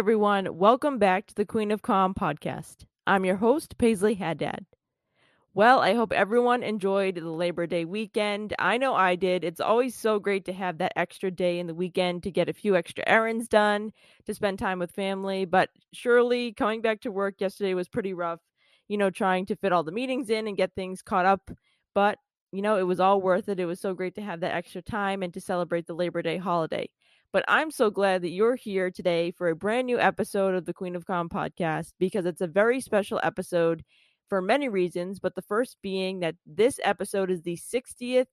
everyone. Welcome back to the Queen of Comm podcast. I'm your host, Paisley Haddad. Well, I hope everyone enjoyed the Labor Day weekend. I know I did. It's always so great to have that extra day in the weekend to get a few extra errands done, to spend time with family. But surely coming back to work yesterday was pretty rough, you know, trying to fit all the meetings in and get things caught up. But, you know, it was all worth it. It was so great to have that extra time and to celebrate the Labor Day holiday. But I'm so glad that you're here today for a brand new episode of the Queen of Comm podcast because it's a very special episode for many reasons, but the first being that this episode is the 60th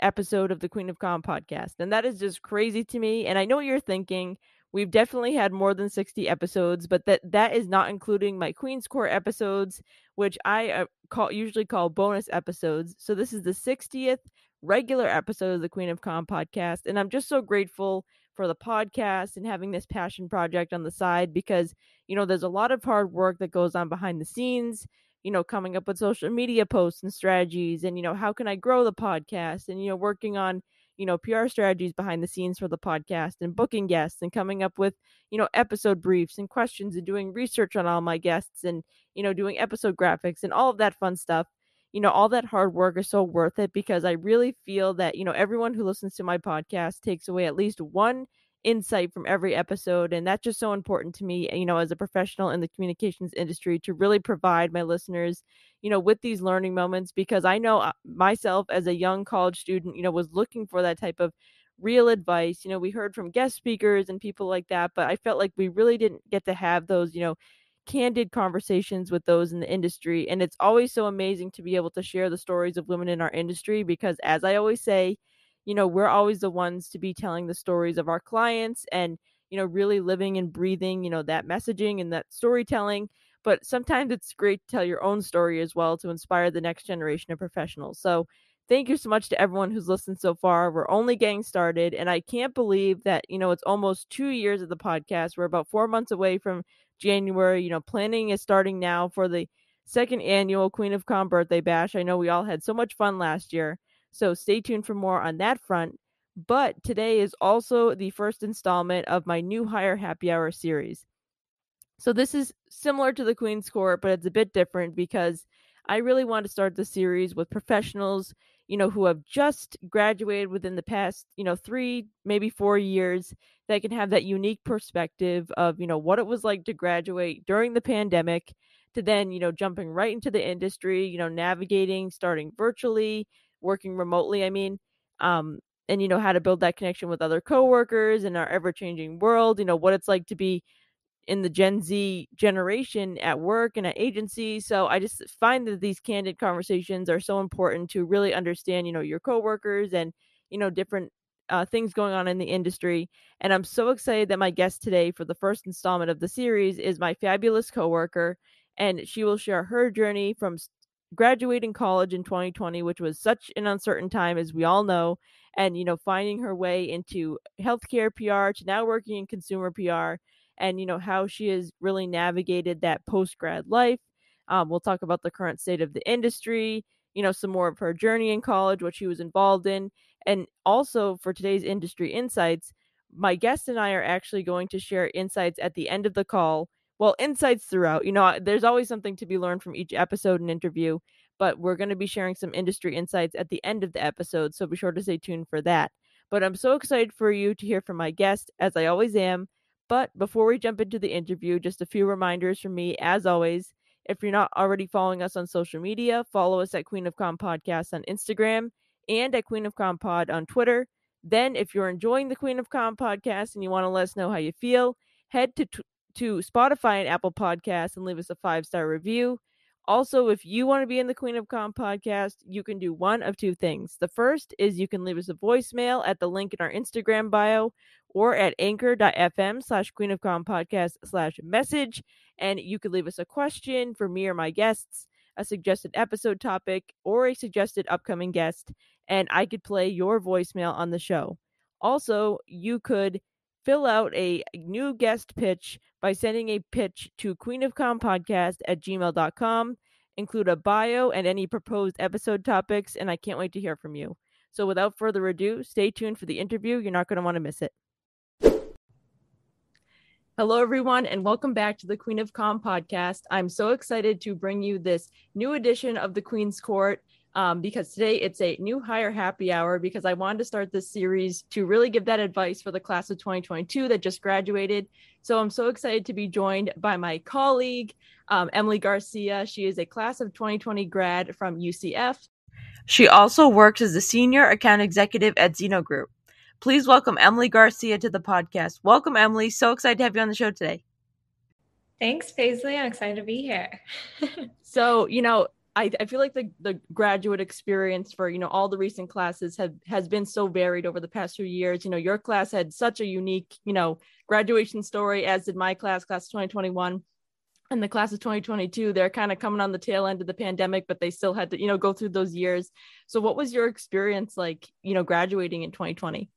episode of the Queen of Comm podcast. And that is just crazy to me. And I know what you're thinking. We've definitely had more than 60 episodes, but that that is not including my Queen's Court episodes, which I uh, call usually call bonus episodes. So this is the 60th regular episode of the Queen of Comm podcast, and I'm just so grateful for the podcast and having this passion project on the side because you know there's a lot of hard work that goes on behind the scenes you know coming up with social media posts and strategies and you know how can i grow the podcast and you know working on you know pr strategies behind the scenes for the podcast and booking guests and coming up with you know episode briefs and questions and doing research on all my guests and you know doing episode graphics and all of that fun stuff you know all that hard work is so worth it because i really feel that you know everyone who listens to my podcast takes away at least one insight from every episode and that's just so important to me you know as a professional in the communications industry to really provide my listeners you know with these learning moments because i know uh, myself as a young college student you know was looking for that type of real advice you know we heard from guest speakers and people like that but i felt like we really didn't get to have those you know candid conversations with those in the industry and it's always so amazing to be able to share the stories of women in our industry because as i always say you know, we're always the ones to be telling the stories of our clients and, you know, really living and breathing, you know, that messaging and that storytelling. But sometimes it's great to tell your own story as well to inspire the next generation of professionals. So, thank you so much to everyone who's listened so far. We're only getting started, and I can't believe that, you know, it's almost two years of the podcast. We're about four months away from January. You know, planning is starting now for the second annual Queen of Comm birthday bash. I know we all had so much fun last year. So stay tuned for more on that front. But today is also the first installment of my new hire happy hour series. So this is similar to the Queen's Court, but it's a bit different because I really want to start the series with professionals, you know, who have just graduated within the past, you know, three, maybe four years that can have that unique perspective of, you know, what it was like to graduate during the pandemic to then, you know, jumping right into the industry, you know, navigating, starting virtually, working remotely, I mean, um, and you know how to build that connection with other coworkers in our ever-changing world, you know what it's like to be in the Gen Z generation at work and at agencies. So I just find that these candid conversations are so important to really understand, you know, your coworkers and you know different uh, things going on in the industry. And I'm so excited that my guest today for the first installment of the series is my fabulous coworker, and she will share her journey from graduating college in 2020, which was such an uncertain time, as we all know, and you know, finding her way into healthcare PR to now working in consumer PR, and you know how she has really navigated that post grad life. Um, we'll talk about the current state of the industry, you know, some more of her journey in college, what she was involved in, and also for today's industry insights. My guest and I are actually going to share insights at the end of the call well, insights throughout. You know, there's always something to be learned from each episode and interview, but we're going to be sharing some industry insights at the end of the episode, so be sure to stay tuned for that. But I'm so excited for you to hear from my guest, as I always am. But before we jump into the interview, just a few reminders from me, as always. If you're not already following us on social media, follow us at Queen of Comm Podcast on Instagram and at Queen of Comm Pod on Twitter. Then, if you're enjoying the Queen of Comm podcast and you want to let us know how you feel, head to t- to Spotify and Apple Podcasts and leave us a five star review. Also, if you want to be in the Queen of Comm podcast, you can do one of two things. The first is you can leave us a voicemail at the link in our Instagram bio or at anchor.fm slash Queen of Comm podcast slash message. And you could leave us a question for me or my guests, a suggested episode topic, or a suggested upcoming guest, and I could play your voicemail on the show. Also, you could fill out a new guest pitch by sending a pitch to queenofcommpodcast at gmail.com. Include a bio and any proposed episode topics, and I can't wait to hear from you. So, without further ado, stay tuned for the interview. You're not going to want to miss it. Hello, everyone, and welcome back to the Queen of Comm podcast. I'm so excited to bring you this new edition of the Queen's Court um, because today it's a new hire happy hour because I wanted to start this series to really give that advice for the class of 2022 that just graduated. So I'm so excited to be joined by my colleague, um, Emily Garcia. She is a class of 2020 grad from UCF. She also works as a senior account executive at Zeno Group. Please welcome Emily Garcia to the podcast. Welcome, Emily. So excited to have you on the show today. Thanks, Paisley. I'm excited to be here. so, you know, I, I feel like the, the graduate experience for, you know, all the recent classes have has been so varied over the past few years. You know, your class had such a unique, you know, graduation story, as did my class, class 2021 and the class of 2022 they're kind of coming on the tail end of the pandemic but they still had to you know go through those years so what was your experience like you know graduating in 2020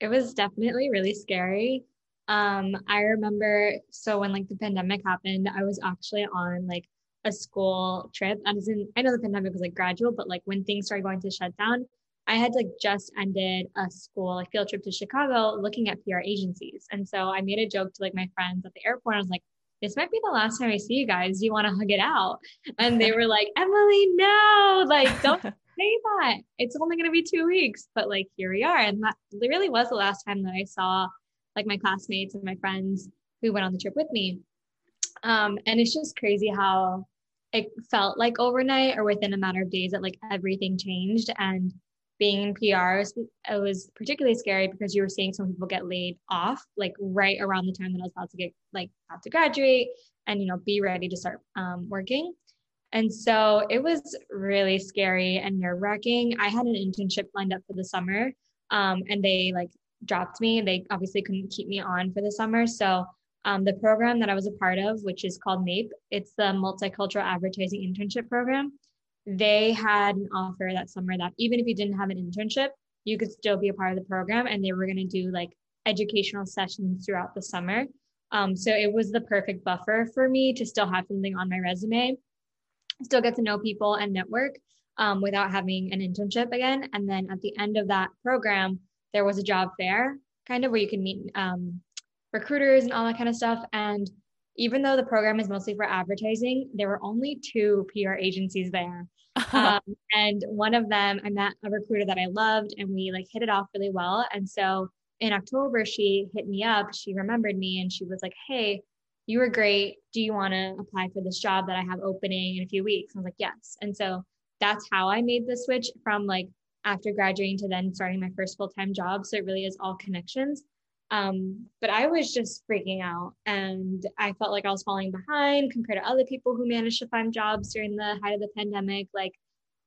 it was definitely really scary. Um, I remember so when like the pandemic happened, I was actually on like a school trip. I as in, I know the pandemic was like gradual, but like when things started going to shut down, I had like just ended a school like field trip to Chicago looking at PR agencies. And so I made a joke to like my friends at the airport. I was like, this might be the last time I see you guys. Do you want to hug it out? And they were like, Emily, no, like don't say that. It's only going to be two weeks, but like here we are. And that really was the last time that I saw like my classmates and my friends who went on the trip with me. Um, and it's just crazy how it felt like overnight or within a matter of days that like everything changed. And being in PR, it was particularly scary because you were seeing some people get laid off like right around the time that I was about to get like about to graduate and you know be ready to start um, working. And so it was really scary and nerve wracking. I had an internship lined up for the summer um, and they like dropped me. They obviously couldn't keep me on for the summer. So um, the program that I was a part of, which is called MAIP, it's the Multicultural Advertising Internship Program. They had an offer that summer that even if you didn't have an internship, you could still be a part of the program and they were going to do like educational sessions throughout the summer. Um, so it was the perfect buffer for me to still have something on my resume still get to know people and network um, without having an internship again. And then at the end of that program, there was a job fair, kind of where you can meet um, recruiters and all that kind of stuff. And even though the program is mostly for advertising, there were only two PR agencies there. um, and one of them, I met a recruiter that I loved, and we like hit it off really well. And so in October, she hit me up. She remembered me, and she was like, "Hey, you were great. Do you want to apply for this job that I have opening in a few weeks? I was like, yes. And so that's how I made the switch from like after graduating to then starting my first full time job. So it really is all connections. Um, but I was just freaking out and I felt like I was falling behind compared to other people who managed to find jobs during the height of the pandemic. Like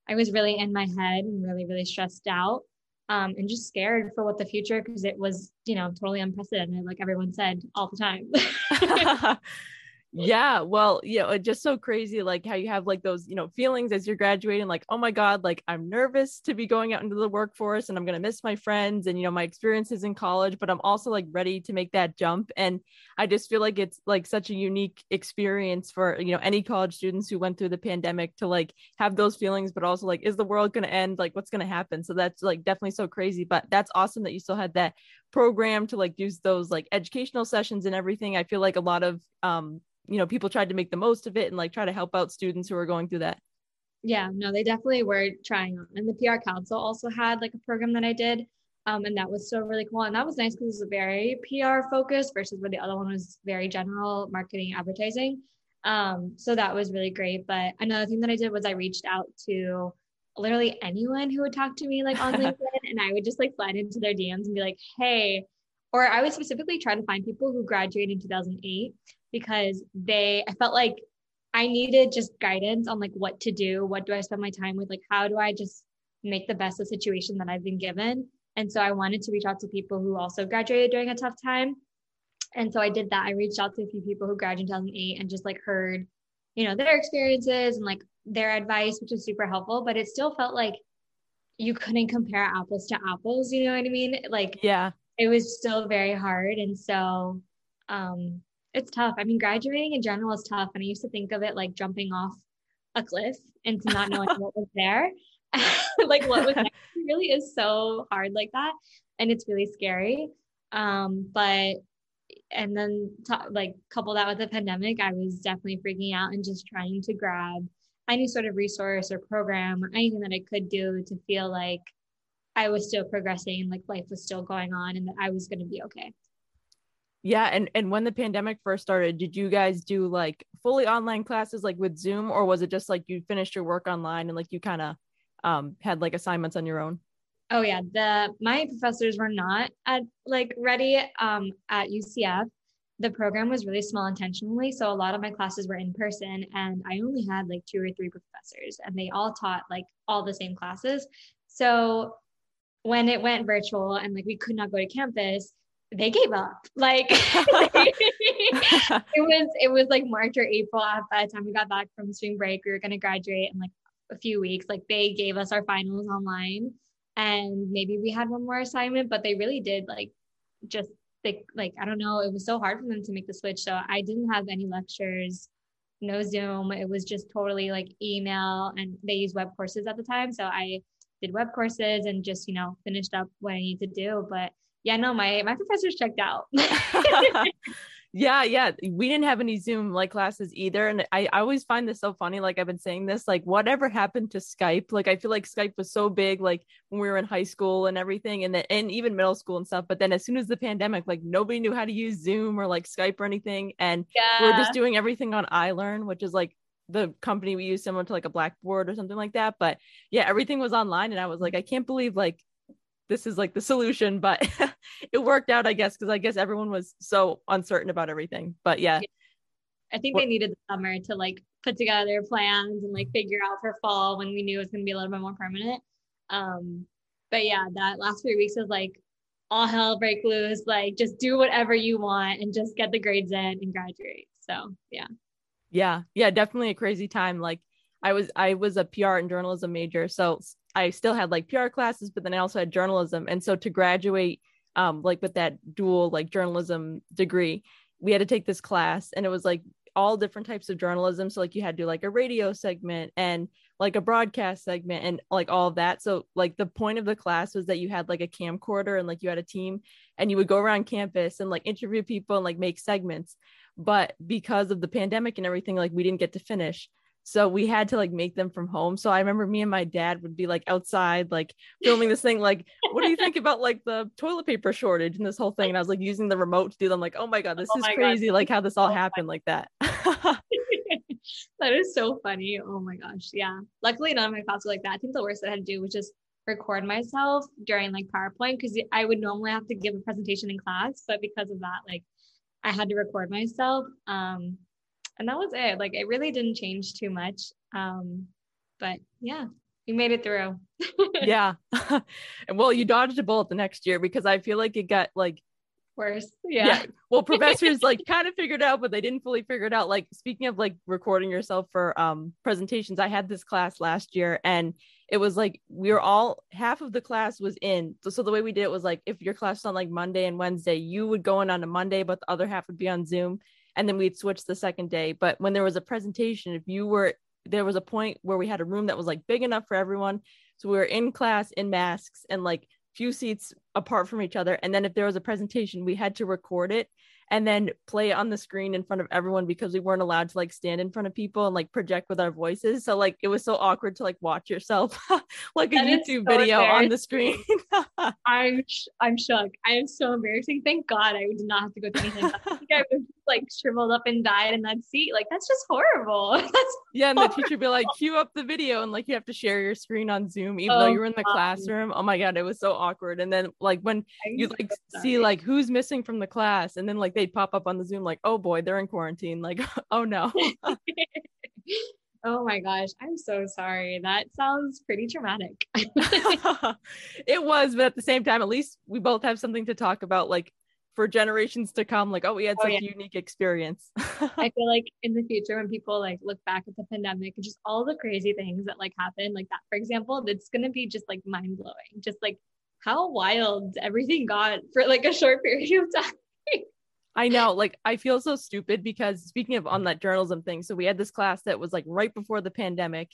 I was really in my head and really, really stressed out um, and just scared for what the future because it was you know totally unprecedented like everyone said all the time yeah well you know it's just so crazy like how you have like those you know feelings as you're graduating like oh my god like i'm nervous to be going out into the workforce and i'm going to miss my friends and you know my experiences in college but i'm also like ready to make that jump. And i just feel like it's like such a unique experience for you know any college students who went through the pandemic to like have those feelings but also like is the world going to end? Like what's going to happen? So that's like definitely so crazy but that's awesome that you still had that program to like use those like educational sessions and everything i feel like a lot of um you know people tried to make the most of it and like try to help out students who are going through that. Yeah no they definitely were trying and the pr council also had like a program that i did um, and that was still really cool. And that was nice because it was very pr focused versus where the other one was very general marketing advertising. Um, so that was really great. But another thing that i did was i reached out to literally anyone who would talk to me like on linkedin and i would just like slide into their dms and be like hey or i would specifically try to find people who graduated in 2008 because they I felt like I needed just guidance on like what to do, what do I spend my time with, like how do I just make the best of the situation that I've been given. And so I wanted to reach out to people who also graduated during a tough time. And so I did that. I reached out to a few people who graduated in 2008 and just like heard, you know, their experiences and like their advice, which was super helpful. But it still felt like you couldn't compare apples to apples. You know what I mean? Like, yeah, it was still very hard. And so, um, it's tough. I mean, graduating in general is tough. And I used to think of it like jumping off a cliff and not knowing what was there. like what was next really is so hard like that. And it's really scary. Um, but and then t- like couple that with the pandemic, I was definitely freaking out and just trying to grab any sort of resource or program or anything that I could do to feel like I was still progressing like life was still going on and that I was going to be okay. Yeah, and and when the pandemic first started, did you guys do like fully online classes like with Zoom or was it just like you finished your work online and like you kind of um had like assignments on your own? Oh yeah, the my professors were not at like ready um at UCF. The program was really small intentionally, so a lot of my classes were in person and I only had like two or three professors and they all taught like all the same classes. So when it went virtual and like we could not go to campus, they gave up. Like it was it was like March or April uh, by the time we got back from spring break. We were gonna graduate in like a few weeks. Like they gave us our finals online and maybe we had one more assignment, but they really did like just think like I don't know, it was so hard for them to make the switch. So I didn't have any lectures, no Zoom. It was just totally like email and they used web courses at the time. So I did web courses and just, you know, finished up what I need to do. But yeah, no, my my professors checked out. yeah yeah we didn't have any zoom like classes either and I, I always find this so funny like i've been saying this like whatever happened to skype like i feel like skype was so big like when we were in high school and everything and then and even middle school and stuff but then as soon as the pandemic like nobody knew how to use zoom or like skype or anything and yeah. we are just doing everything on ilearn which is like the company we use similar to like a blackboard or something like that but yeah everything was online and i was like i can't believe like this is like the solution but it worked out i guess because i guess everyone was so uncertain about everything but yeah. I think they needed the summer to like put together their plans and like figure out for fall when we knew it was going to be a little bit more permanent. Um but yeah that last three weeks was like all hell break loose like just do whatever you want and just get the grades in and graduate. So yeah. Yeah. Yeah definitely a crazy time. Like i was i was a pr and journalism major so I still had like PR classes, but then I also had journalism. And so to graduate, um, like with that dual like journalism degree, we had to take this class and it was like all different types of journalism. So like you had to do like a radio segment and like a broadcast segment and like all that. So like the point of the class was that you had like a camcorder and like you had a team and you would go around campus and like interview people and like make segments. But because of the pandemic and everything, like we didn't get to finish. So we had to like make them from home. So I remember me and my dad would be like outside, like filming this thing, like, what do you think about like the toilet paper shortage and this whole thing? And I was like using the remote to do them, like, oh my God, this oh is crazy, God. like how this all oh happened like that. that is so funny. Oh my gosh. Yeah. Luckily, none of my classes were like that. I think the worst that I had to do was just record myself during like PowerPoint because I would normally have to give a presentation in class, but because of that, like I had to record myself. Um, and that was it. Like it really didn't change too much. Um, but yeah, we made it through. yeah. and well, you dodged a bullet the next year because I feel like it got like worse. Yeah. yeah. Well, professors like kind of figured out, but they didn't fully figure it out. Like speaking of like recording yourself for um presentations, I had this class last year and it was like we were all half of the class was in. So, so the way we did it was like if your class was on like Monday and Wednesday, you would go in on a Monday, but the other half would be on Zoom and then we'd switch the second day. But when there was a presentation, if you were there was a point where we had a room that was like big enough for everyone. So we were in class in masks and like few seats apart from each other. And then if there was a presentation, we had to record it and then play on the screen in front of everyone because we weren't allowed to like stand in front of people and like project with our voices. So like it was so awkward to like watch yourself like that a YouTube so video on the screen. I'm sh- I'm shook. I am so embarrassing. Thank God I did not have to go through anything. I think I was like shriveled up and died in that seat. Like that's just horrible. that's yeah, and horrible. the teacher be like, cue up the video and like you have to share your screen on Zoom even oh, though you were in the God. classroom. Oh my God, it was so awkward. And then like when I'm you like so see like who's missing from the class and then like they'd pop up on the Zoom like, oh boy, they're in quarantine. Like, oh no. oh my gosh, I'm so sorry. That sounds pretty traumatic. it was, but at the same time, at least we both have something to talk about, like for generations to come. Like, oh, we had oh, such yeah. a unique experience. I feel like in the future, when people like look back at the pandemic and just all the crazy things that like happened, like that, for example, it's gonna be just like mind blowing. Just like how wild everything got for like a short period of time. I know, like I feel so stupid because speaking of on that journalism thing, so we had this class that was like right before the pandemic,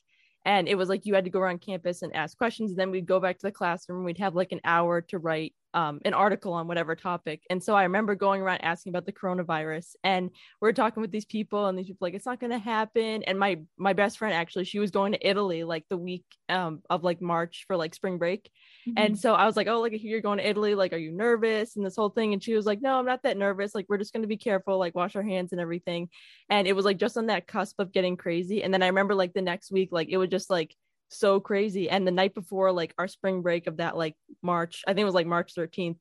and it was like you had to go around campus and ask questions, and then we'd go back to the classroom. We'd have like an hour to write um, an article on whatever topic. And so I remember going around asking about the coronavirus and we are talking with these people and these people like, it's not going to happen. And my, my best friend, actually, she was going to Italy like the week um, of like March for like spring break. Mm-hmm. And so I was like, oh, like you're going to Italy, like, are you nervous? And this whole thing. And she was like, no, I'm not that nervous. Like, we're just going to be careful, like wash our hands and everything. And it was like just on that cusp of getting crazy. And then I remember like the next week, like it was just like, so crazy. And the night before, like our spring break of that, like March, I think it was like March 13th.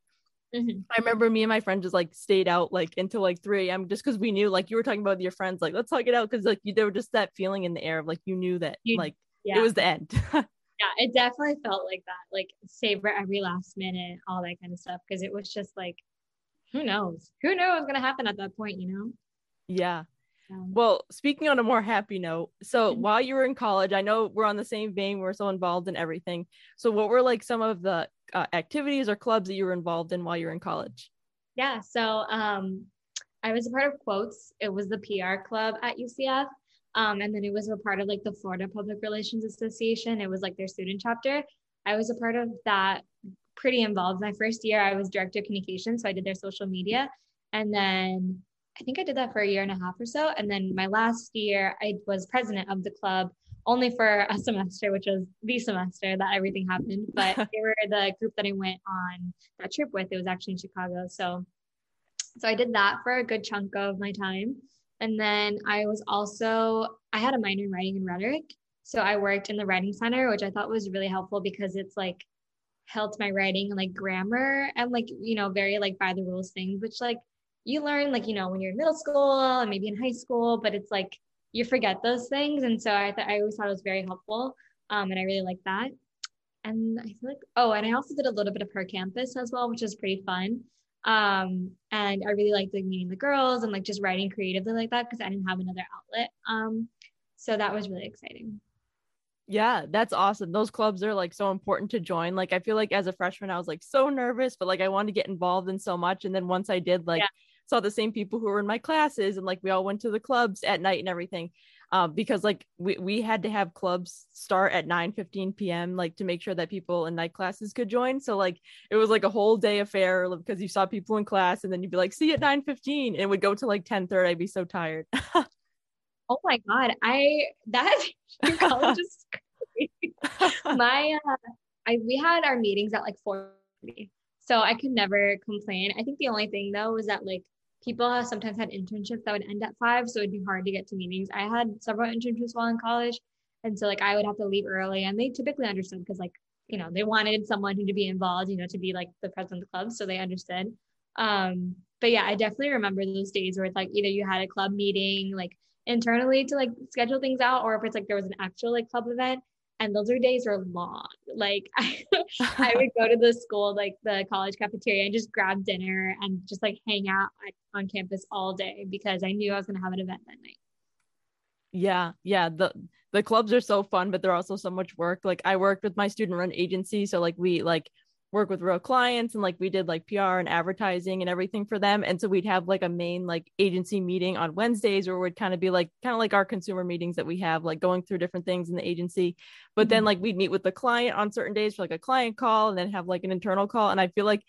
Mm-hmm. I remember me and my friend just like stayed out like until like 3 a.m. just because we knew like you were talking about your friends, like let's talk it out because like you there was just that feeling in the air of like you knew that you, like yeah. it was the end. yeah, it definitely felt like that, like savor every last minute, all that kind of stuff. Because it was just like, who knows? Who knows what's gonna happen at that point, you know? Yeah. Well, speaking on a more happy note, so mm-hmm. while you were in college, I know we're on the same vein, we're so involved in everything. So, what were like some of the uh, activities or clubs that you were involved in while you were in college? Yeah, so um, I was a part of Quotes. It was the PR club at UCF, um, and then it was a part of like the Florida Public Relations Association. It was like their student chapter. I was a part of that, pretty involved. My first year, I was director of communication, so I did their social media, and then I think I did that for a year and a half or so. And then my last year, I was president of the club only for a semester, which was the semester that everything happened. But they were the group that I went on that trip with. It was actually in Chicago. So, so I did that for a good chunk of my time. And then I was also, I had a minor in writing and rhetoric. So I worked in the writing center, which I thought was really helpful because it's like helped my writing and like grammar and like, you know, very like by the rules things, which like you learn like you know when you're in middle school and maybe in high school but it's like you forget those things. And so i th- i always thought it was very helpful um, and i really like that. And i feel like oh and i also did a little bit of her campus as well which is pretty fun. Um, and i really liked like meeting the girls and like just writing creatively like that because i didn't have another outlet. Um, so that was really exciting. Yeah, that's awesome. Those clubs are like so important to join. Like I feel like as a freshman I was like so nervous, but like I wanted to get involved in so much. And then once I did like yeah saw the same people who were in my classes and like we all went to the clubs at night and everything um, because like we, we had to have clubs start at 9 15 p.m like to make sure that people in night classes could join. So like it was like a whole day affair because you saw people in class and then you'd be like see you at 9 15 and it would go to like 10 30 i'd be so tired. Oh my god. I that your college is my uh, I we had our meetings at like 4 so I could never complain. I think the only thing though was that like people have sometimes had internships that would end at five, so it'd be hard to get to meetings. I had several internships while in college, and so like I would have to leave early, and they typically understood because like you know they wanted someone to be involved, you know, to be like the president of the club, so they understood. Um, but yeah, I definitely remember those days where it's like either you had a club meeting like internally to like schedule things out, or if it's like there was an actual like club event, and those are days are long. Like I, I would go to the school, like the college cafeteria, and just grab dinner and just like hang out on campus all day because I knew I was going to have an event that night. Yeah, yeah. The the clubs are so fun, but they're also so much work. Like I worked with my student run agency, so like we like work with real clients and like we did like PR and advertising and everything for them. And so we'd have like a main like agency meeting on Wednesdays where we'd kind of be like kind of like our consumer meetings that we have, like going through different things in the agency. But mm-hmm. then like we'd meet with the client on certain days for like a client call and then have like an internal call. And I feel like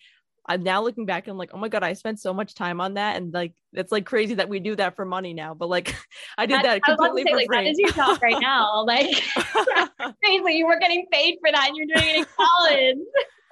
I'm now looking back and I'm like, oh my God, I spent so much time on that. And like, it's like crazy that we do that for money now. But like, I did that, that completely say, for like, free. That is your job right now. Like, crazy. You were getting paid for that and you're doing it in college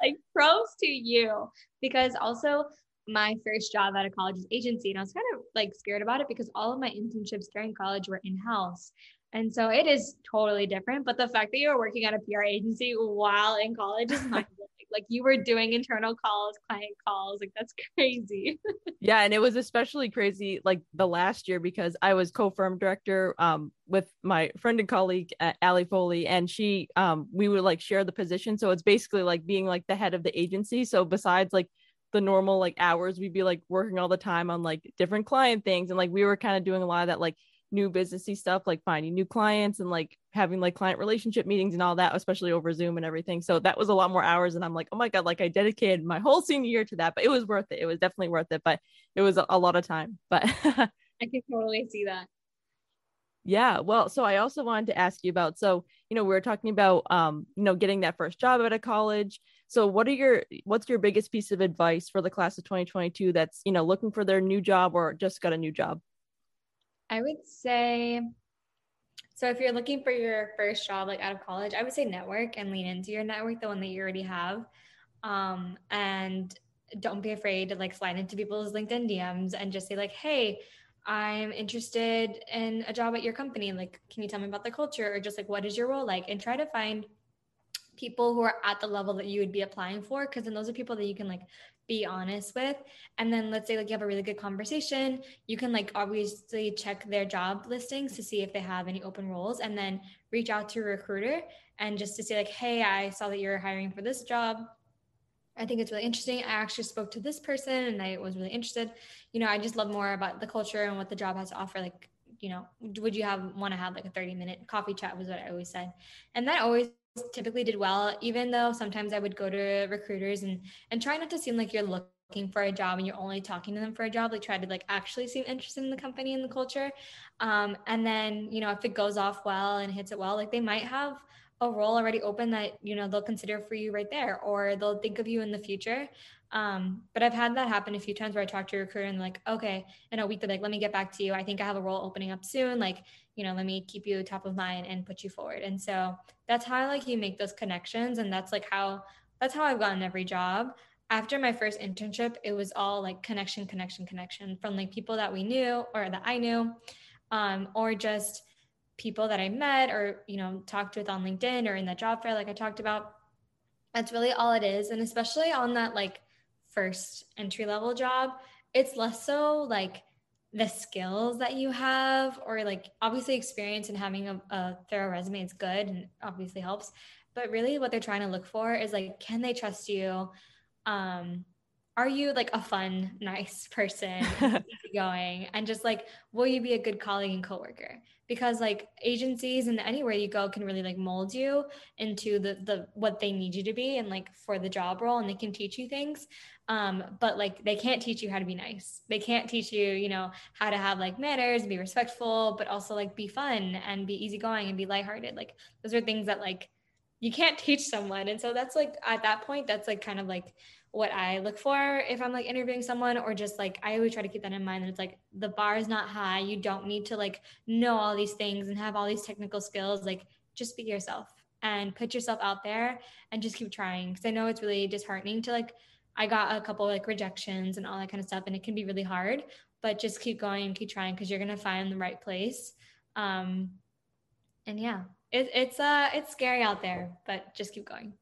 like pros to you because also my first job at a college agency and I was kind of like scared about it because all of my internships during college were in-house. And so it is totally different. But the fact that you're working at a PR agency while in college is not like you were doing internal calls, client calls. Like that's crazy. yeah. And it was especially crazy like the last year because I was co-firm director um, with my friend and colleague uh, Ali Foley, and she um, we would like share the position. So it's basically like being like the head of the agency. So besides like the normal like hours, we'd be like working all the time on like different client things. And like we were kind of doing a lot of that like new businessy stuff like finding new clients and like having like client relationship meetings and all that especially over zoom and everything. So that was a lot more hours and i'm like oh my god like i dedicated my whole senior year to that. But it was worth it. It was definitely worth it but it was a, a lot of time but i can totally see that. Yeah well so i also wanted to ask you about so you know we were talking about um you know getting that first job out of college. So what are your what's your biggest piece of advice for the class of 2022 that's, you know, looking for their new job or just got a new job? I would say so if you're looking for your first job like out of college, I would say network and lean into your network, the one that you already have. Um, and don't be afraid to like slide into people's LinkedIn DMs and just say like, "Hey, I'm interested in a job at your company. Like, can you tell me about the culture or just like what is your role like?" And try to find people who are at the level that you would be applying for because then those are people that you can like be honest with and then let's say like you have a really good conversation you can like obviously check their job listings to see if they have any open roles and then reach out to a recruiter and just to say like hey i saw that you're hiring for this job I think it's really interesting. I actually spoke to this person and I was really interested. You know, I just love more about the culture and what the job has to offer. Like, you know, would you have want to have like a 30 minute coffee chat was what I always said. And that always typically did well, even though sometimes I would go to recruiters and and try not to seem like you're looking for a job and you're only talking to them for a job. Like try to like actually seem interested in the company and the culture. Um, and then, you know, if it goes off well and hits it well, like they might have a role already open that you know they'll consider for you right there or they'll think of you in the future um, but i've had that happen a few times where i talk to a recruiter and like okay in a week they're like let me get back to you i think i have a role opening up soon like you know let me keep you top of mind and put you forward and so that's how like you make those connections and that's like how that's how i've gotten every job after my first internship it was all like connection connection connection from like people that we knew or that i knew um, or just people that I met or, you know, talked with on LinkedIn or in the job fair, like I talked about. That's really all it is. And especially on that like first entry level job, it's less so like the skills that you have or like obviously experience and having a, a thorough resume is good and obviously helps. But really what they're trying to look for is like, can they trust you? Um, are you like a fun, nice person, going, and just like, will you be a good colleague and coworker? Because like agencies and anywhere you go can really like mold you into the the what they need you to be and like for the job role, and they can teach you things. Um, but like they can't teach you how to be nice. They can't teach you, you know, how to have like manners, be respectful, but also like be fun and be easygoing and be lighthearted. Like those are things that like you can't teach someone. And so that's like at that point, that's like kind of like what I look for if I'm like interviewing someone, or just like I always try to keep that in mind. And it's like the bar is not high. You don't need to like know all these things and have all these technical skills. Like just be yourself and put yourself out there and just keep trying. Cause I know it's really disheartening to like, I got a couple like rejections and all that kind of stuff, and it can be really hard, but just keep going and keep trying because you're gonna find the right place. Um, and yeah, it, it's uh it's scary out there, but just keep going.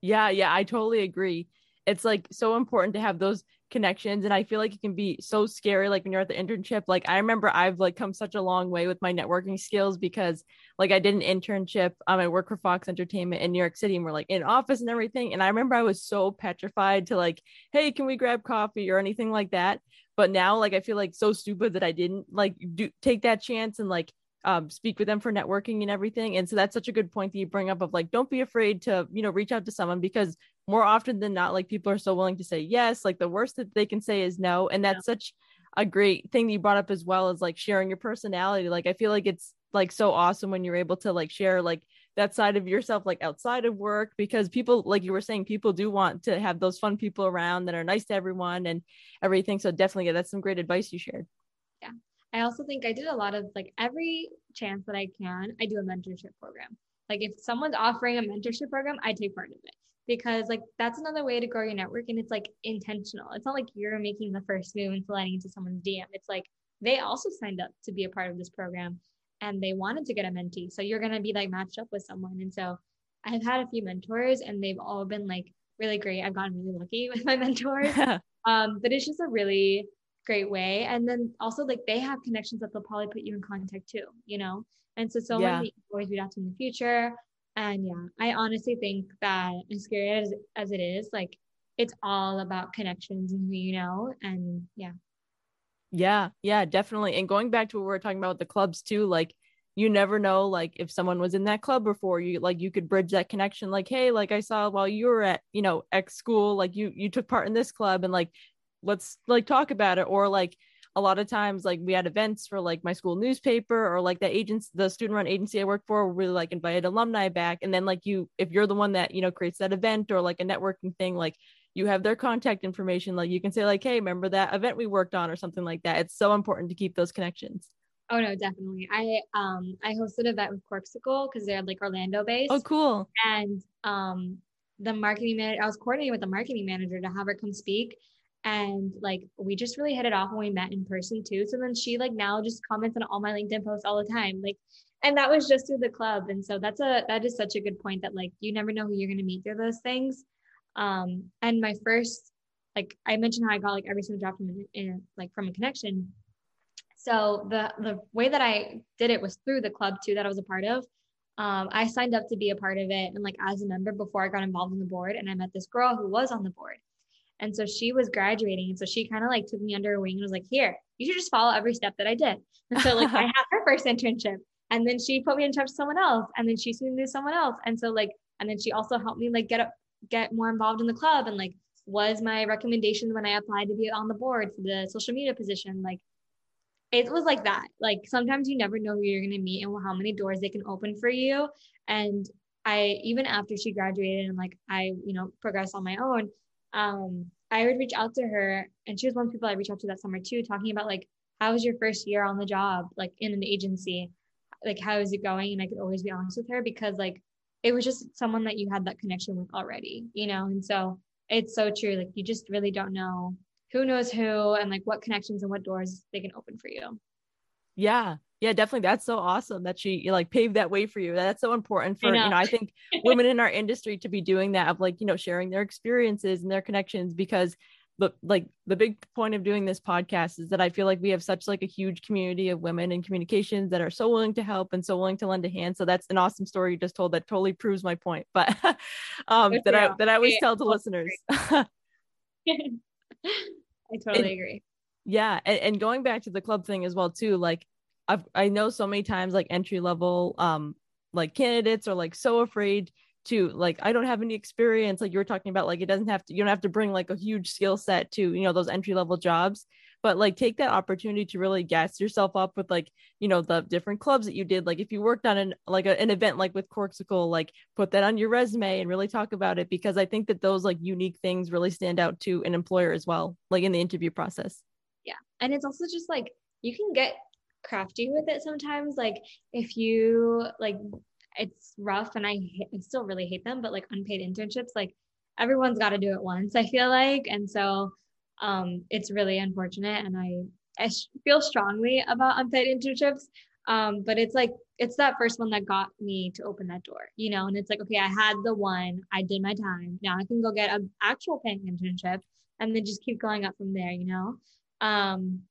Yeah, yeah, I totally agree it's like so important to have those connections and i feel like it can be so scary like when you're at the internship like i remember i've like come such a long way with my networking skills because like i did an internship um, i work for fox entertainment in new york city and we're like in office and everything and i remember i was so petrified to like hey can we grab coffee or anything like that but now like i feel like so stupid that i didn't like do take that chance and like um, speak with them for networking and everything. And so that's such a good point that you bring up of like, don't be afraid to, you know, reach out to someone because more often than not, like people are so willing to say yes. Like the worst that they can say is no. And that's yeah. such a great thing that you brought up as well as like sharing your personality. Like I feel like it's like so awesome when you're able to like share like that side of yourself like outside of work because people like you were saying people do want to have those fun people around that are nice to everyone and everything so definitely yeah, that's some great advice you shared yeah I also think I did a lot of like every chance that I can, I do a mentorship program. Like if someone's offering a mentorship program, I take part of it because like that's another way to grow your network and it's like intentional. It's not like you're making the first move and sliding into someone's DM. It's like they also signed up to be a part of this program and they wanted to get a mentee. So you're going to be like matched up with someone. And so I've had a few mentors and they've all been like really great. I've gotten really lucky with my mentors. um, but it's just a really great way. And then also like they have connections that they'll probably put you in contact too, you know? And so so yeah. many always reach out to in the future. And yeah, I honestly think that as scary as, as it is, like it's all about connections and who you know. And yeah. Yeah, yeah, definitely. And going back to what we are talking about with the clubs too, like you never know like if someone was in that club before you like you could bridge that connection like hey like i saw while you were at you know x school like you you took part in this club and like let's like talk about it or like a lot of times like we had events for like my school newspaper or like the agents the student run agency i worked for really like invited alumni back and then like you if you're the one that you know creates that event or like a networking thing like you have their contact information like you can say like hey remember that event we worked on or something like that it's so important to keep those connections Oh no, definitely. I um I hosted an event with Corkcicle because they're like Orlando based. Oh, cool. And um the marketing manager, I was coordinating with the marketing manager to have her come speak. And like we just really hit it off when we met in person too. So then she like now just comments on all my LinkedIn posts all the time. Like and that was just through the club. And so that's a that is such a good point that like you never know who you're gonna meet through those things. Um and my first like I mentioned how I got like every single job from in, like from a connection. So the the way that I did it was through the club too that I was a part of um, I signed up to be a part of it and like as a member before I got involved in the board. And I met this girl who was on the board. And so she was graduating. And so she kind of like took me under her wing and was like, here, you should just follow every step that I did. And so like I had her first internship. And then she put me in touch with someone else. And then she soon knew someone else. And so like, and then she also helped me like get up, get more involved in the club and like was my recommendation when I applied to be on the board for the social media position. Like it was like that. Like sometimes you never know who you're going to meet and how many doors they can open for you. And I, even after she graduated and like I, you know, progressed on my own, um, I would reach out to her and she was one of the people I reached out to that summer too, talking about like, how was your first year on the job, like in an agency? Like, how is it going? And I could always be honest with her because like it was just someone that you had that connection with already, you know? And so it's so true. Like, you just really don't know who knows who and like what connections and what doors they can open for you. Yeah. Yeah, definitely. That's so awesome that she like paved that way for you. That's so important for, know. you know, I think women in our industry to be doing that of like, you know, sharing their experiences and their connections because but like the big point of doing this podcast is that I feel like we have such like a huge community of women in communications that are so willing to help and so willing to lend a hand. So that's an awesome story you just told that totally proves my point. But um that I that I always tell to listeners. I totally agree. Yeah, and, and going back to the club thing as well too, like I've I know so many times like entry level um like candidates are like so afraid to like I don't have any experience. Like you were talking about like it doesn't have to you don't have to bring like a huge skill set to you know those entry level jobs. But like take that opportunity to really gas yourself up with like you know the different clubs that you did. Like if you worked on an like a, an event like with corkcicle like put that on your resume and really talk about it because i think that those like unique things really stand out to an employer as well like in the interview process. Yeah. And it's also just like you can get crafty with it sometimes. Like if you like it's rough and I, I still really hate them but like unpaid internships like everyone's got to do it once i feel like. And so um, it's really unfortunate and I, I feel strongly about unpaid internships. Um, but it's like it's that first one that got me to open that door you know? And it's like okay i had the one i did my time. Now i can go get an actual paying internship and then just keep going up from there you know? Um,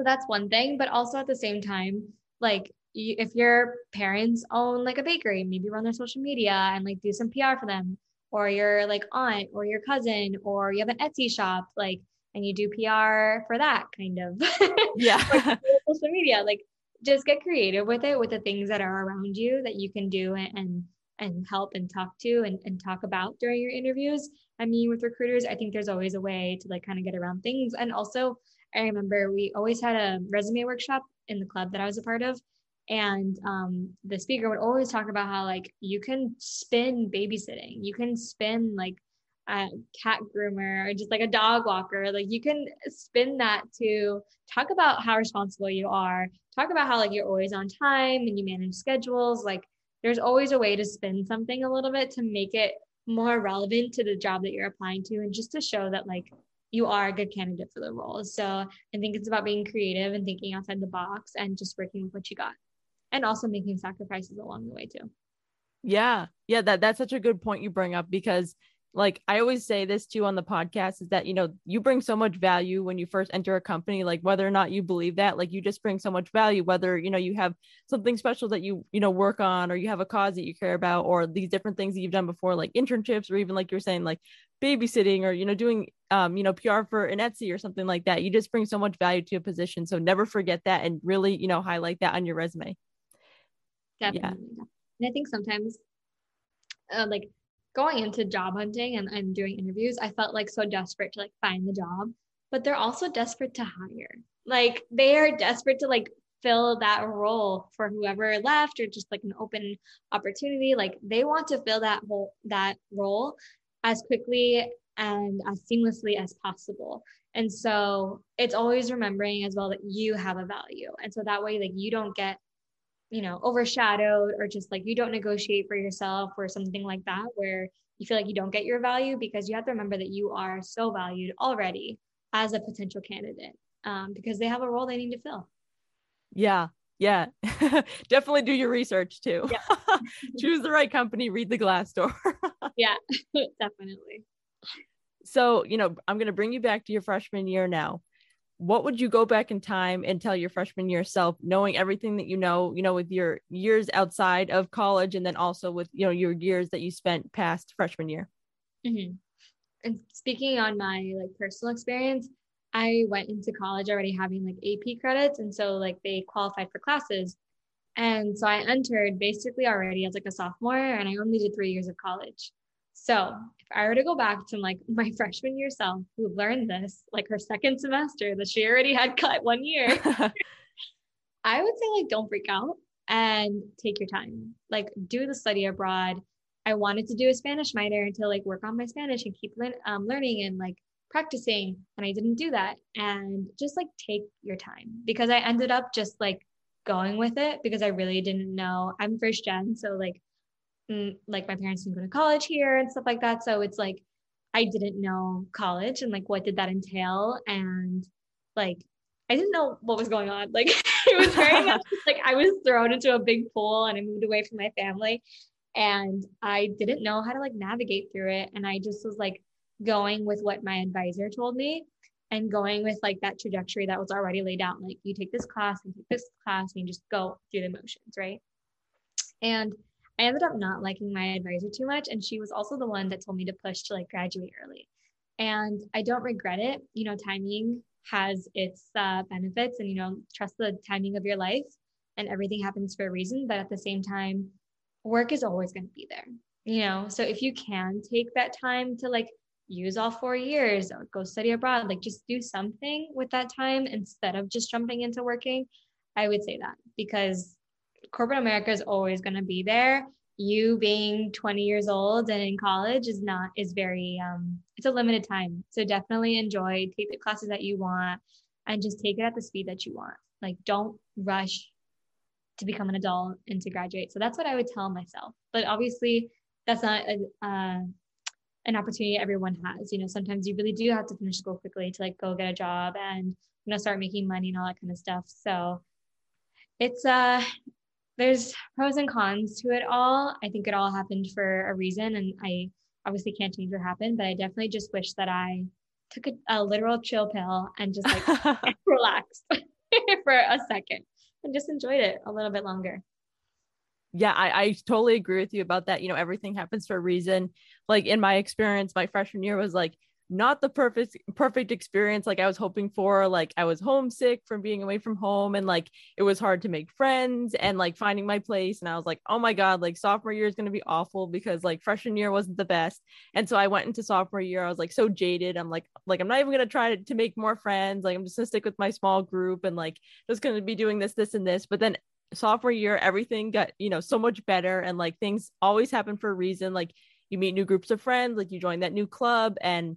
so that's one thing but also at the same time like you, if your parents own like a bakery maybe run their social media and like do some pr for them or your like aunt or your cousin or you have an Etsy shop like and you do PR for that kind of yeah. social media like just get creative with it with the things that are around you that you can do and and help and talk to and, and talk about during your interviews. I mean with recruiters I think there's always a way to like kind of get around things. And also I remember we always had a resume workshop in the club that I was a part of. And um, the speaker would always talk about how like you can spin babysitting. You can spin like a cat groomer or just like a dog walker. Like you can spin that to talk about how responsible you are. Talk about how like you're always on time and you manage schedules. Like there's always a way to spin something a little bit to make it more relevant to the job that you're applying to and just to show that like you are a good candidate for the role so i think it's about being creative and thinking outside the box and just working with what you got and also making sacrifices along the way too. Yeah. Yeah, that that's such a good point you bring up because like I always say this too on the podcast is that you know you bring so much value when you first enter a company like whether or not you believe that like you just bring so much value whether you know you have something special that you you know work on or you have a cause that you care about or these different things that you've done before like internships or even like you're saying like babysitting or you know doing um you know PR for an Etsy or something like that you just bring so much value to a position so never forget that and really you know highlight that on your resume definitely. Yeah. And I think sometimes, uh, like going into job hunting and, and doing interviews, I felt like so desperate to like find the job, but they're also desperate to hire. Like they are desperate to like fill that role for whoever left or just like an open opportunity. Like they want to fill that whole that role as quickly and as seamlessly as possible. And so it's always remembering as well that you have a value. And so that way, like you don't get, you know, overshadowed or just like you don't negotiate for yourself or something like that, where you feel like you don't get your value because you have to remember that you are so valued already as a potential candidate um, because they have a role they need to fill. Yeah. Yeah. Definitely do your research too. Yeah. Choose the right company, read the Glassdoor. yeah, definitely. So, you know, I'm going to bring you back to your freshman year now. What would you go back in time and tell your freshman year self, knowing everything that you know, you know, with your years outside of college and then also with, you know, your years that you spent past freshman year? Mm-hmm. And speaking on my like personal experience, I went into college already having like AP credits. And so like they qualified for classes. And so I entered basically already as like a sophomore and I only did three years of college. So if I were to go back to like my freshman year self who learned this, like her second semester that she already had cut one year, I would say like don't freak out and take your time. Like do the study abroad. I wanted to do a Spanish minor to like work on my Spanish and keep um, learning and like practicing and I didn't do that. And just like take your time because I ended up just like going with it because I really didn't know. I'm first gen. So like, Mm, like my parents didn't go to college here and stuff like that. So it's like, I didn't know college and like what did that entail. And like, I didn't know what was going on. Like it was very much like I was thrown into a big pool and I moved away from my family and I didn't know how to like navigate through it. And I just was like, going with what my advisor told me and going with like that trajectory that was already laid out. Like you take this class and take this class and you just go through the motions, right? And I ended up not liking my advisor too much. And she was also the one that told me to push to like graduate early. And I don't regret it. You know, timing has its uh, benefits and, you know, trust the timing of your life and everything happens for a reason. But at the same time, work is always going to be there, you know? So if you can take that time to like use all four years or go study abroad like just do something with that time instead of just jumping into working i would say that because corporate america is always going to be there. You being 20 years old and in college is not is very um it's a limited time. So definitely enjoy take the classes that you want and just take it at the speed that you want. Like don't rush to become an adult and to graduate. So that's what i would tell myself. But obviously that's not a, uh, an opportunity everyone has. You know, sometimes you really do have to finish school quickly to like go get a job and you know start making money and all that kind of stuff. So it's uh there's pros and cons to it all. I think it all happened for a reason and I obviously can't change what happened, but I definitely just wish that I took a, a literal chill pill and just like relaxed for a second and just enjoyed it a little bit longer yeah, I, I totally agree with you about that. You know, everything happens for a reason. Like in my experience, my freshman year was like not the perfect perfect experience like I was hoping for. Like I was homesick from being away from home and like it was hard to make friends and like finding my place. And I was like, oh my God, like sophomore year is gonna be awful because like freshman year wasn't the best. And so I went into sophomore year, I was like so jaded. I'm like, like I'm not even gonna try to, to make more friends. Like I'm just gonna stick with my small group and like just gonna be doing this, this, and this. But then sophomore year everything got you know so much better and like things always happen for a reason like you meet new groups of friends like you join that new club and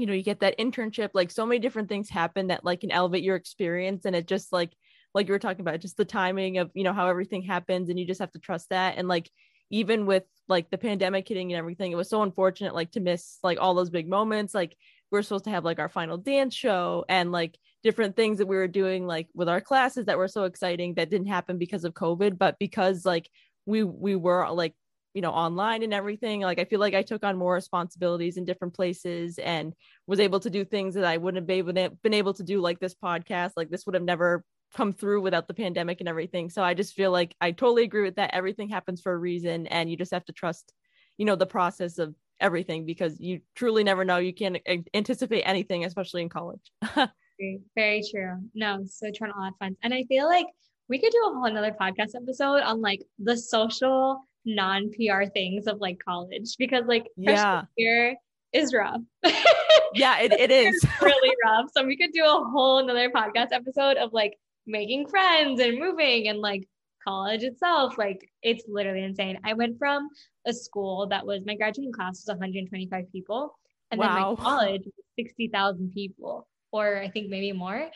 you know you get that internship like so many different things happen that like can elevate your experience and it just like like you were talking about just the timing of you know how everything happens and you just have to trust that and like even with like the pandemic hitting and everything it was so unfortunate like to miss like all those big moments like we are supposed to have like our final dance show and like different things that we were doing like with our classes that were so exciting that didn't happen because of covid but because like we we were like you know online and everything like i feel like i took on more responsibilities in different places and was able to do things that i wouldn't have been, able to do like this podcast like this would have never come through without the pandemic and everything so i just feel like i totally agree with that everything happens for a reason and you just have to trust you know the process of everything because you truly never know you can't anticipate anything especially in college very, true. No, so trying to have fun. And I feel like we could do a whole another podcast episode on like the social non-PR things of like college because like yeah year is rough. yeah, it, it is really rough. So we could do a whole another podcast episode of like making friends and moving and like college itself. Like it's literally insane. I went from a school that was my graduating class was 125 people, and wow. then my college was 60,000 people, or I think maybe more.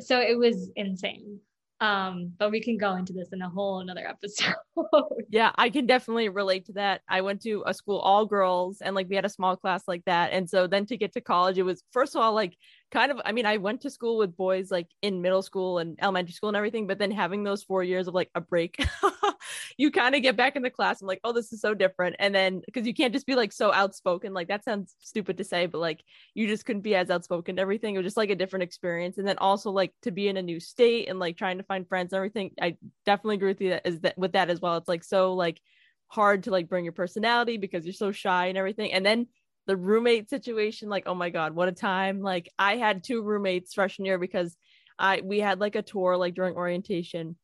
So it was insane. Um, but we can go into this in a whole another episode. yeah, I can definitely relate to that. I went to a school all girls and like we had a small class like that. And so then to get to college, it was first of all like kind of i mean i went to school with boys like in middle school and elementary school and everything but then having those four years of like a break you kind of get back in the class i'm like oh this is so different. And then because you can't just be like so outspoken like that sounds stupid to say but like you just couldn't be as outspoken everything. It was just like a different experience. And then also like to be in a new state and like trying to find friends and everything i definitely agree with you that is that with that as well. It's like so like hard to like bring your personality because you're so shy and everything. And then the roommate situation like oh my god what a time. Like i had two roommates freshman year because i we had like a tour like during orientation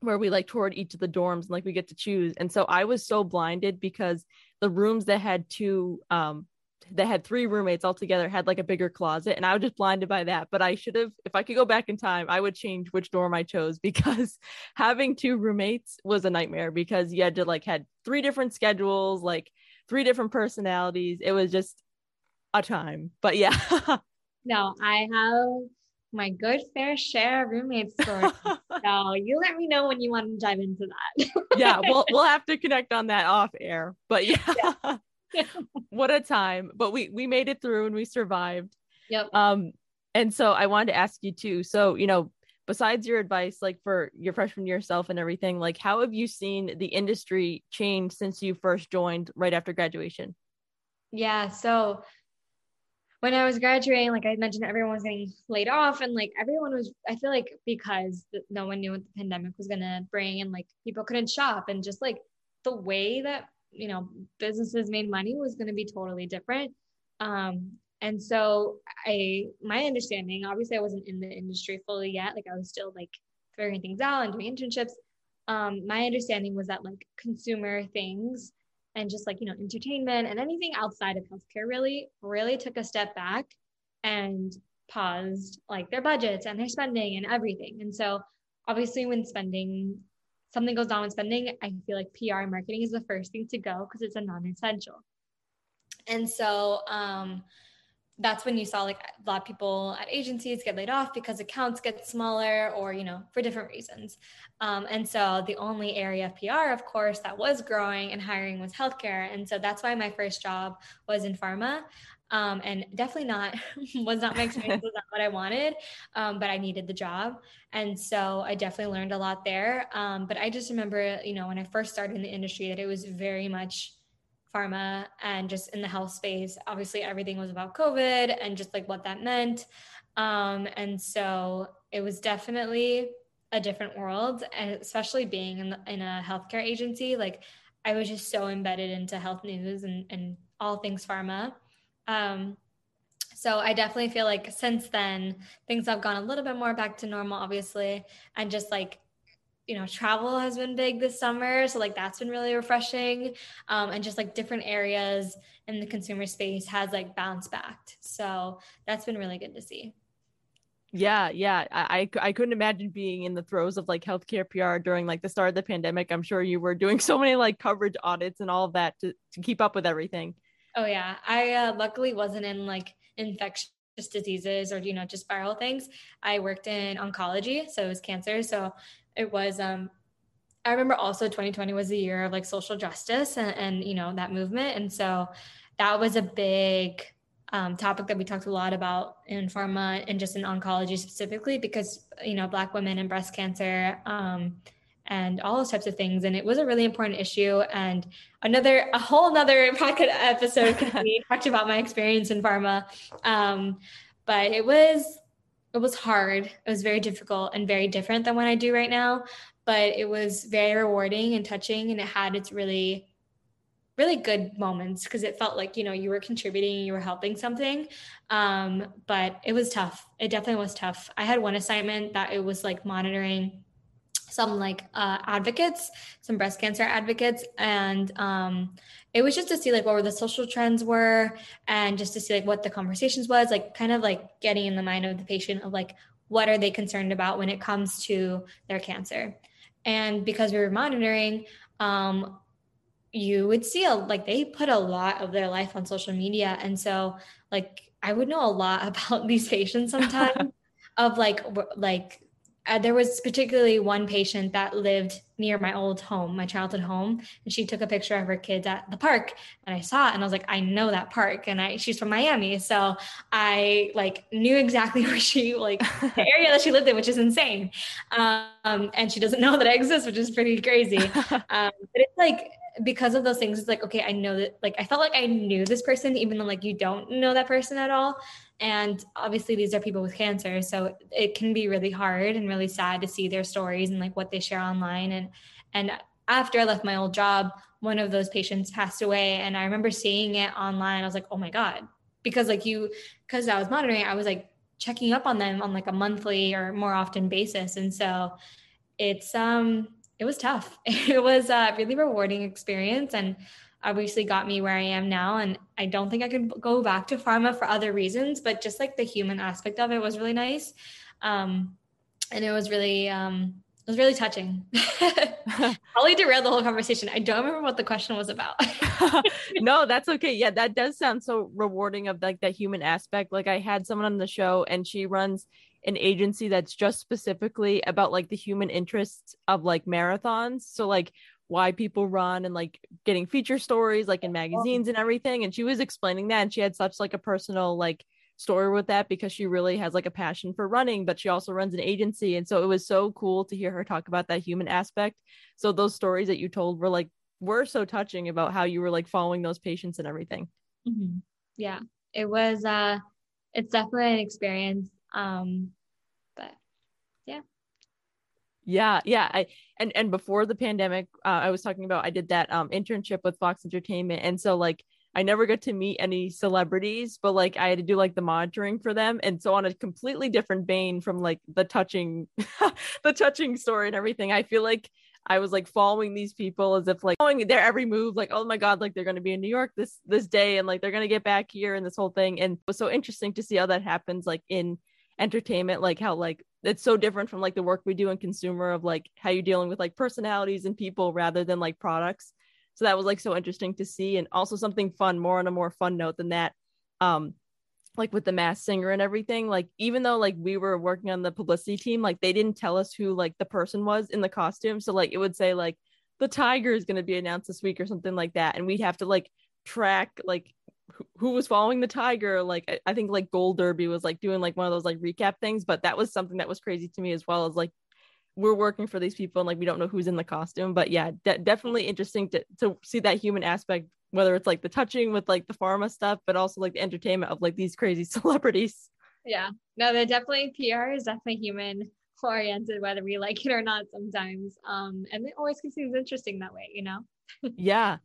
where we like toured each of the dorms and like we get to choose. And so i was so blinded because the rooms that had two um that had three roommates all together had like a bigger closet. And i was just blinded by that. But i should have if i could go back in time i would change which dorm i chose because having two roommates was a nightmare because you had to like had three different schedules. Like three different personalities. It was just a time. But yeah. no, I have my good fair share of roommates stories. so you let me know when you want to dive into that. yeah, we'll we'll have to connect on that off air. But yeah. yeah. what a time. But we we made it through and we survived. Yep. Um and so I wanted to ask you too. So, you know, besides your advice like for your freshman year self and everything like how have you seen the industry change since you first joined right after graduation? Yeah so when i was graduating like i mentioned everyone was getting laid off and like everyone was i feel like because no one knew what the pandemic was going to bring and like people couldn't shop and just like the way that you know businesses made money was going to be totally different. Um and so I, my understanding, obviously I wasn't in the industry fully yet. Like I was still like figuring things out and doing internships. Um, my understanding was that like consumer things and just like, you know, entertainment and anything outside of healthcare really, really took a step back and paused like their budgets and their spending and everything. And so obviously when spending something goes down with spending, I feel like PR and marketing is the first thing to go because it's a non-essential. And so um, that's when you saw like a lot of people at agencies get laid off because accounts get smaller or you know for different reasons. Um, and so the only area of pr of course that was growing and hiring was healthcare. And so that's why my first job was in pharma. Um, and definitely not was not my experience was not what i wanted um, but i needed the job. And so i definitely learned a lot there. Um, but i just remember you know when i first started in the industry that it was very much pharma and just in the health space. Obviously, everything was about COVID and just like what that meant. Um, and so it was definitely a different world, and especially being in, in a healthcare agency, like I was just so embedded into health news and, and all things pharma. Um, so I definitely feel like since then things have gone a little bit more back to normal, obviously, and just like you know travel has been big this summer so like that's been really refreshing um, and just like different areas in the consumer space has like bounced back so that's been really good to see. Yeah yeah I, I couldn't imagine being in the throes of like healthcare pr during like the start of the pandemic. I'm sure you were doing so many like coverage audits and all of that to, to keep up with everything. Oh yeah. I uh, luckily wasn't in like infectious diseases or you know just viral things. I worked in oncology so it was cancer so it was um I remember also 2020 was the year of like social justice and, and you know that movement. And so that was a big um, topic that we talked a lot about in pharma and just in oncology specifically because you know black women and breast cancer um, and all those types of things. And it was a really important issue. And another a whole another podcast episode could be talked about my experience in pharma. Um, but it was it was hard. It was very difficult and very different than what I do right now, but it was very rewarding and touching and it had its really really good moments because it felt like you know you were contributing you were helping something. Um, but it was tough. It definitely was tough. I had one assignment that it was like monitoring some like uh, advocates, some breast cancer advocates, and um, it was just to see like what were the social trends were, and just to see like what the conversations was, like kind of like getting in the mind of the patient of like what are they concerned about when it comes to their cancer, and because we were monitoring, um, you would see a like they put a lot of their life on social media, and so like I would know a lot about these patients sometimes of like like uh, there was particularly one patient that lived near my old home, my childhood home, and she took a picture of her kids at the park, and I saw it, and I was like, I know that park, and I she's from Miami, so I like knew exactly where she like the area that she lived in, which is insane, um, and she doesn't know that I exist, which is pretty crazy. Um, but it's like because of those things, it's like okay, I know that like I felt like I knew this person, even though like you don't know that person at all, and obviously, these are people with cancer. So it can be really hard and really sad to see their stories and like what they share online. And, and after I left my old job, one of those patients passed away. And I remember seeing it online. I was like, oh my God. Because like you, because I was monitoring, I was like checking up on them on like a monthly or more often basis. And so it's, um, it was tough. It was a really rewarding experience. And obviously got me where I am now. And I don't think I could go back to pharma for other reasons, but just like the human aspect of it was really nice. Um, and it was really, um, it was really touching. Probably derailed the whole conversation. I don't remember what the question was about. no, that's okay. Yeah, that does sound so rewarding of like that human aspect. Like I had someone on the show and she runs an agency that's just specifically about like the human interests of like marathons. So like why people run and like getting feature stories like in magazines and everything and she was explaining that and she had such like a personal like story with that because she really has like a passion for running but she also runs an agency and so it was so cool to hear her talk about that human aspect. So those stories that you told were like were so touching about how you were like following those patients and everything. Mm-hmm. yeah. It was uh it's definitely an experience um but yeah, yeah. Yeah. I and and before the pandemic, uh, I was talking about I did that um internship with Fox Entertainment, and so like I never got to meet any celebrities, but like I had to do like the monitoring for them, and so on a completely different vein from like the touching, the touching story and everything. I feel like I was like following these people as if like following their every move, like oh my god, like they're gonna be in New York this this day, and like they're gonna get back here and this whole thing, and it was so interesting to see how that happens like in entertainment like how like it's so different from like the work we do in consumer of like how you're dealing with like personalities and people rather than like products. So that was like so interesting to see and also something fun more on a more fun note than that um like with the Masked Singer and everything like even though like we were working on the publicity team like they didn't tell us who like the person was in the costume. So like it would say like the tiger is going to be announced this week or something like that. And we'd have to like track like who was following the tiger like I, I think like gold derby was like doing like one of those like recap things but that was something that was crazy to me as well as like we're working for these people and like we don't know who's in the costume but yeah de- definitely interesting to to see that human aspect whether it's like the touching with like the pharma stuff but also like the entertainment of like these crazy celebrities. Yeah. No they're definitely pr is definitely human oriented whether we like it or not sometimes um and it always seems interesting that way you know? Yeah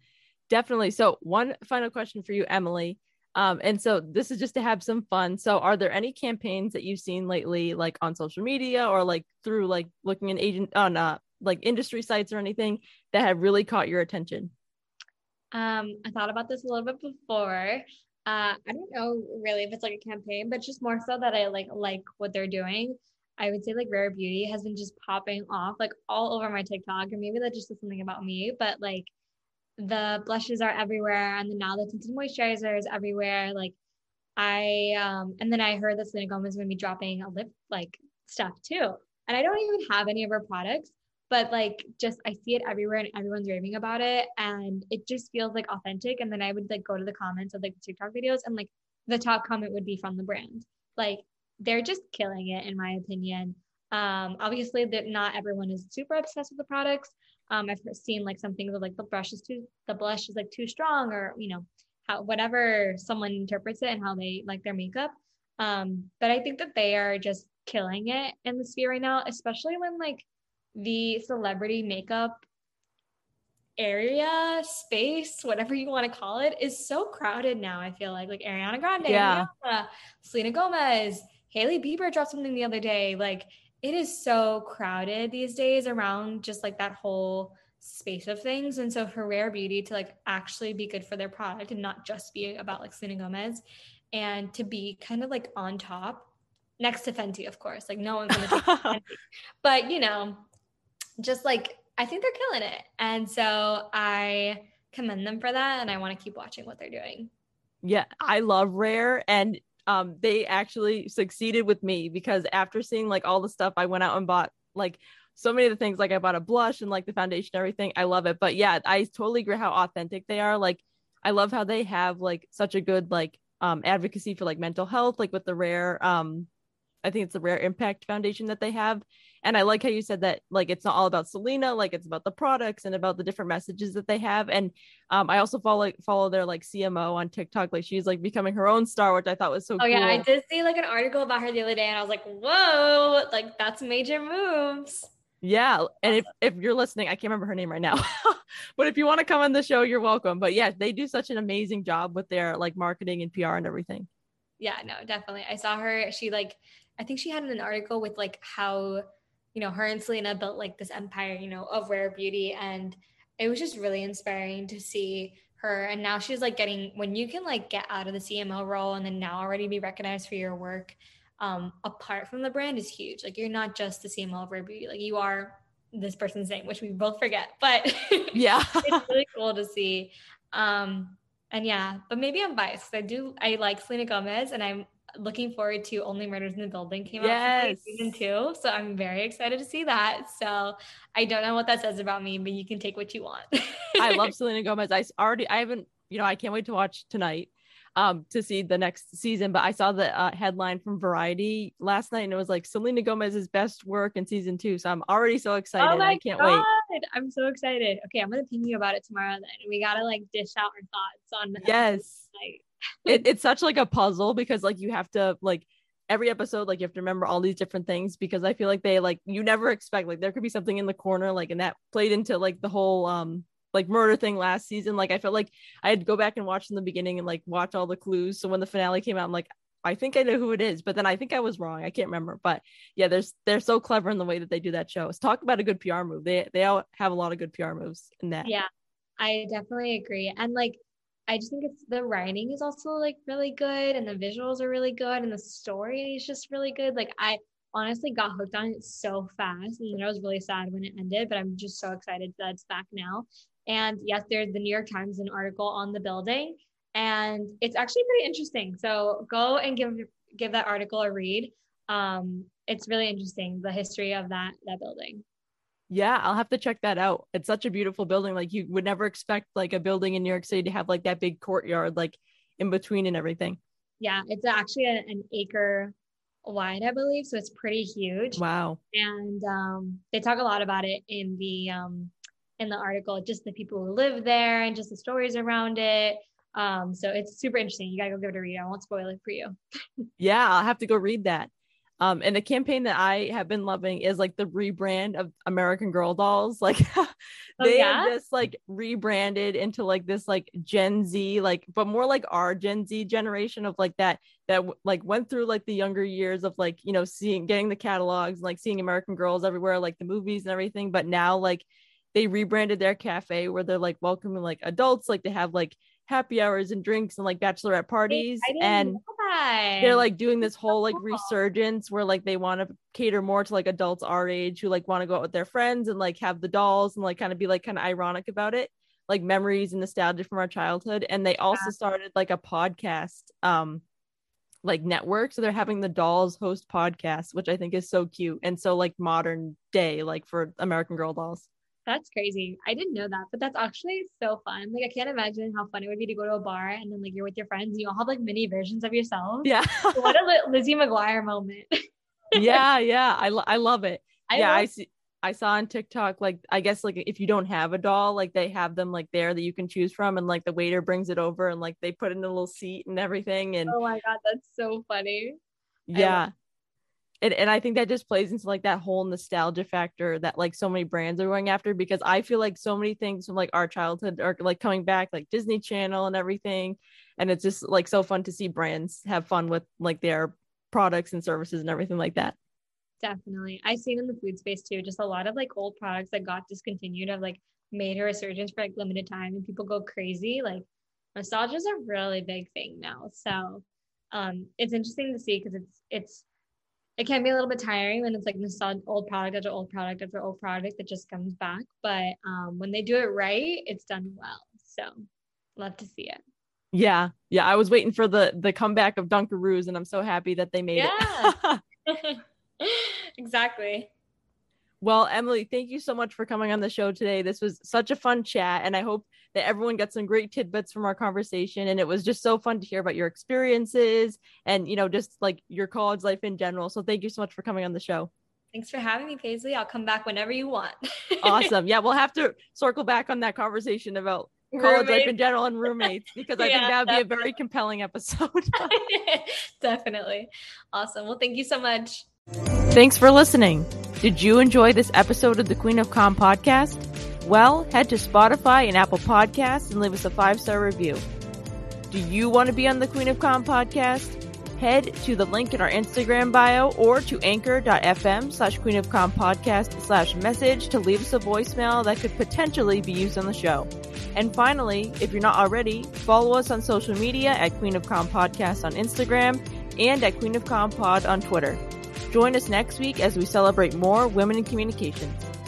definitely. So, one final question for you, Emily. Um, and so this is just to have some fun. So, are there any campaigns that you've seen lately, like on social media or like through like looking an agent on uh like industry sites or anything that have really caught your attention? Um, I thought about this a little bit before. Uh, I don't know really if it's like a campaign, but just more so that I like like what they're doing. I would say like Rare Beauty has been just popping off like all over my TikTok, and maybe that just is something about me, but like the blushes are everywhere and then now the tinted moisturizer is everywhere. Like i um and then i heard that selena gomez is going to be dropping a lip like stuff too. And i don't even have any of her products but like just i see it everywhere and everyone's raving about it. And it just feels like authentic. And then i would like go to the comments of like tiktok videos and like the top comment would be from the brand. Like they're just killing it in my opinion. Um obviously that not everyone is super obsessed with the products um, I've seen like some things of like the brush is too, the blush is like too strong, or you know, how whatever someone interprets it and how they like their makeup. Um, but I think that they are just killing it in the sphere right now, especially when like the celebrity makeup area, space, whatever you want to call it, is so crowded now. I feel like like Ariana Grande, yeah. Rihanna, Selena Gomez, Hailey Bieber dropped something the other day. Like it is so crowded these days around just like that whole space of things. And so for Rare Beauty to like actually be good for their product and not just be about like Selena Gomez and to be kind of like on top next to Fenty, of course. Like no one's gonna take Fenty. But you know, just like I think they're killing it. And so I commend them for that and I want to keep watching what they're doing. Yeah, I love Rare and um they actually succeeded with me because after seeing like all the stuff I went out and bought like so many of the things like I bought a blush and like the foundation everything I love it. But yeah I totally agree how authentic they are. Like I love how they have like such a good like um advocacy for like mental health like with the rare um I think it's the Rare Impact Foundation that they have. And I like how you said that like it's not all about Selena, like it's about the products and about the different messages that they have. And um, I also follow follow their like CMO on TikTok. Like she's like becoming her own star, which I thought was so. Cool. Oh cool. yeah, I did see like an article about her the other day, and I was like, whoa, like that's major moves. Yeah, and if if you're listening, I can't remember her name right now, but if you want to come on the show, you're welcome. But yeah, they do such an amazing job with their like marketing and PR and everything. Yeah, no, definitely. I saw her. She like I think she had an article with like how, you know, her and Selena built like this empire, you know, of rare beauty. And it was just really inspiring to see her. And now she's like getting, when you can like get out of the CMO role and then now already be recognized for your work um, apart from the brand is huge. Like you're not just the CMO of rare beauty, like you are this person's name, which we both forget. But yeah, it's really cool to see. Um, and yeah, but maybe I'm biased. I do I like Selena Gomez and I'm looking forward to Only Murders in the Building came yes. out season two. So I'm very excited to see that. So I don't know what that says about me, but you can take what you want. I love Selena Gomez. I already I haven't, you know, I can't wait to watch tonight um to see the next season but i saw the uh, headline from variety last night and it was like selena gomez's best work in season two so i'm already so excited oh my i can't God. wait i'm so excited okay i'm gonna ping you about it tomorrow then we gotta like dish out our thoughts on yes it, it's such like a puzzle because like you have to like every episode like you have to remember all these different things because i feel like they like you never expect like there could be something in the corner like and that played into like the whole um like murder thing last season. Like i felt like i had to go back and watch in the beginning and like watch all the clues. So when the finale came out i'm like i think i know who it is but then i think i was wrong. I can't remember. But yeah there's they're so clever in the way that they do that show. So talk about a good pr move. They they all have a lot of good pr moves in that. Yeah i definitely agree. And like I just think it's the writing is also like really good and the visuals are really good and the story is just really good. Like I honestly got hooked on it so fast and I was really sad when it ended, but I'm just so excited that it's back now. And yes, there's the New York Times an article on the building and it's actually pretty interesting. So go and give give that article a read. Um, it's really interesting the history of that that building. Yeah, I'll have to check that out. It's such a beautiful building. Like you would never expect like a building in New York City to have like that big courtyard like in between and everything. Yeah, it's actually a, an acre wide, I believe. So it's pretty huge. Wow. And um, they talk a lot about it in the um, in the article, just the people who live there and just the stories around it. Um, so it's super interesting. You gotta go give it a read. I won't spoil it for you. yeah, I'll have to go read that. Um, and the campaign that I have been loving is like the rebrand of American Girl dolls. Like oh, they oh, yeah? have just like rebranded into like this like Gen Z, like but more like our Gen Z generation of like that that like went through like the younger years of like you know seeing getting the catalogs, and like seeing American Girls everywhere, like the movies and everything. But now like they rebranded their cafe where they're like welcoming like adults, like they have like happy hours and drinks and like bachelorette parties and they're like doing this whole like resurgence where like they want to cater more to like adults our age who like want to go out with their friends and like have the dolls and like kind of be like kind of ironic about it like memories and nostalgia from our childhood. And they also yeah. started like a podcast um like network. So they're having the dolls host podcast which i think is so cute and so like modern day like for american girl dolls that's crazy. I didn't know that, but that's actually so fun. Like I can't imagine how fun it would be to go to a bar and then like you're with your friends, and you all have like mini versions of yourself. Yeah. what a Lizzie McGuire moment. yeah, yeah. I I love it. I yeah, love- I see I saw on TikTok like I guess like if you don't have a doll, like they have them like there that you can choose from and like the waiter brings it over and like they put in a little seat and everything and Oh my god, that's so funny. Yeah and, and I think that just plays into like that whole nostalgia factor that like so many brands are going after because I feel like so many things from like our childhood are like coming back like Disney Channel and everything and it's just like so fun to see brands have fun with like their products and services and everything like that. definitely. I've seen in the food space too, just a lot of like old products that got discontinued have like made a resurgence for like limited time and people go crazy. Like nostalgia is a really big thing now. So um it's interesting to see because it's it's it can be a little bit tiring when it's like nostalgia old product after old product after old product that just comes back. But um when they do it right, it's done well. So love to see it. Yeah. Yeah. I was waiting for the the comeback of Dunkaroos and I'm so happy that they made yeah. it. exactly. Well, Emily, thank you so much for coming on the show today. This was such a fun chat, and I hope that everyone got some great tidbits from our conversation. And it was just so fun to hear about your experiences and, you know, just like your college life in general. So thank you so much for coming on the show. Thanks for having me, Paisley. I'll come back whenever you want. awesome. Yeah, we'll have to circle back on that conversation about college roommates. life in general and roommates because I yeah, think that would definitely. be a very compelling episode. definitely. Awesome. Well, thank you so much. Thanks for listening. Did you enjoy this episode of the Queen of Comm podcast? Well, head to Spotify and Apple Podcasts and leave us a five star review. Do you want to be on the Queen of Comm podcast? Head to the link in our Instagram bio or to anchor.fm slash queen of comm podcast slash message to leave us a voicemail that could potentially be used on the show. And finally, if you're not already, follow us on social media at Queen of Comm Podcast on Instagram and at Queen of Comm Pod on Twitter. Join us next week as we celebrate more women in communications.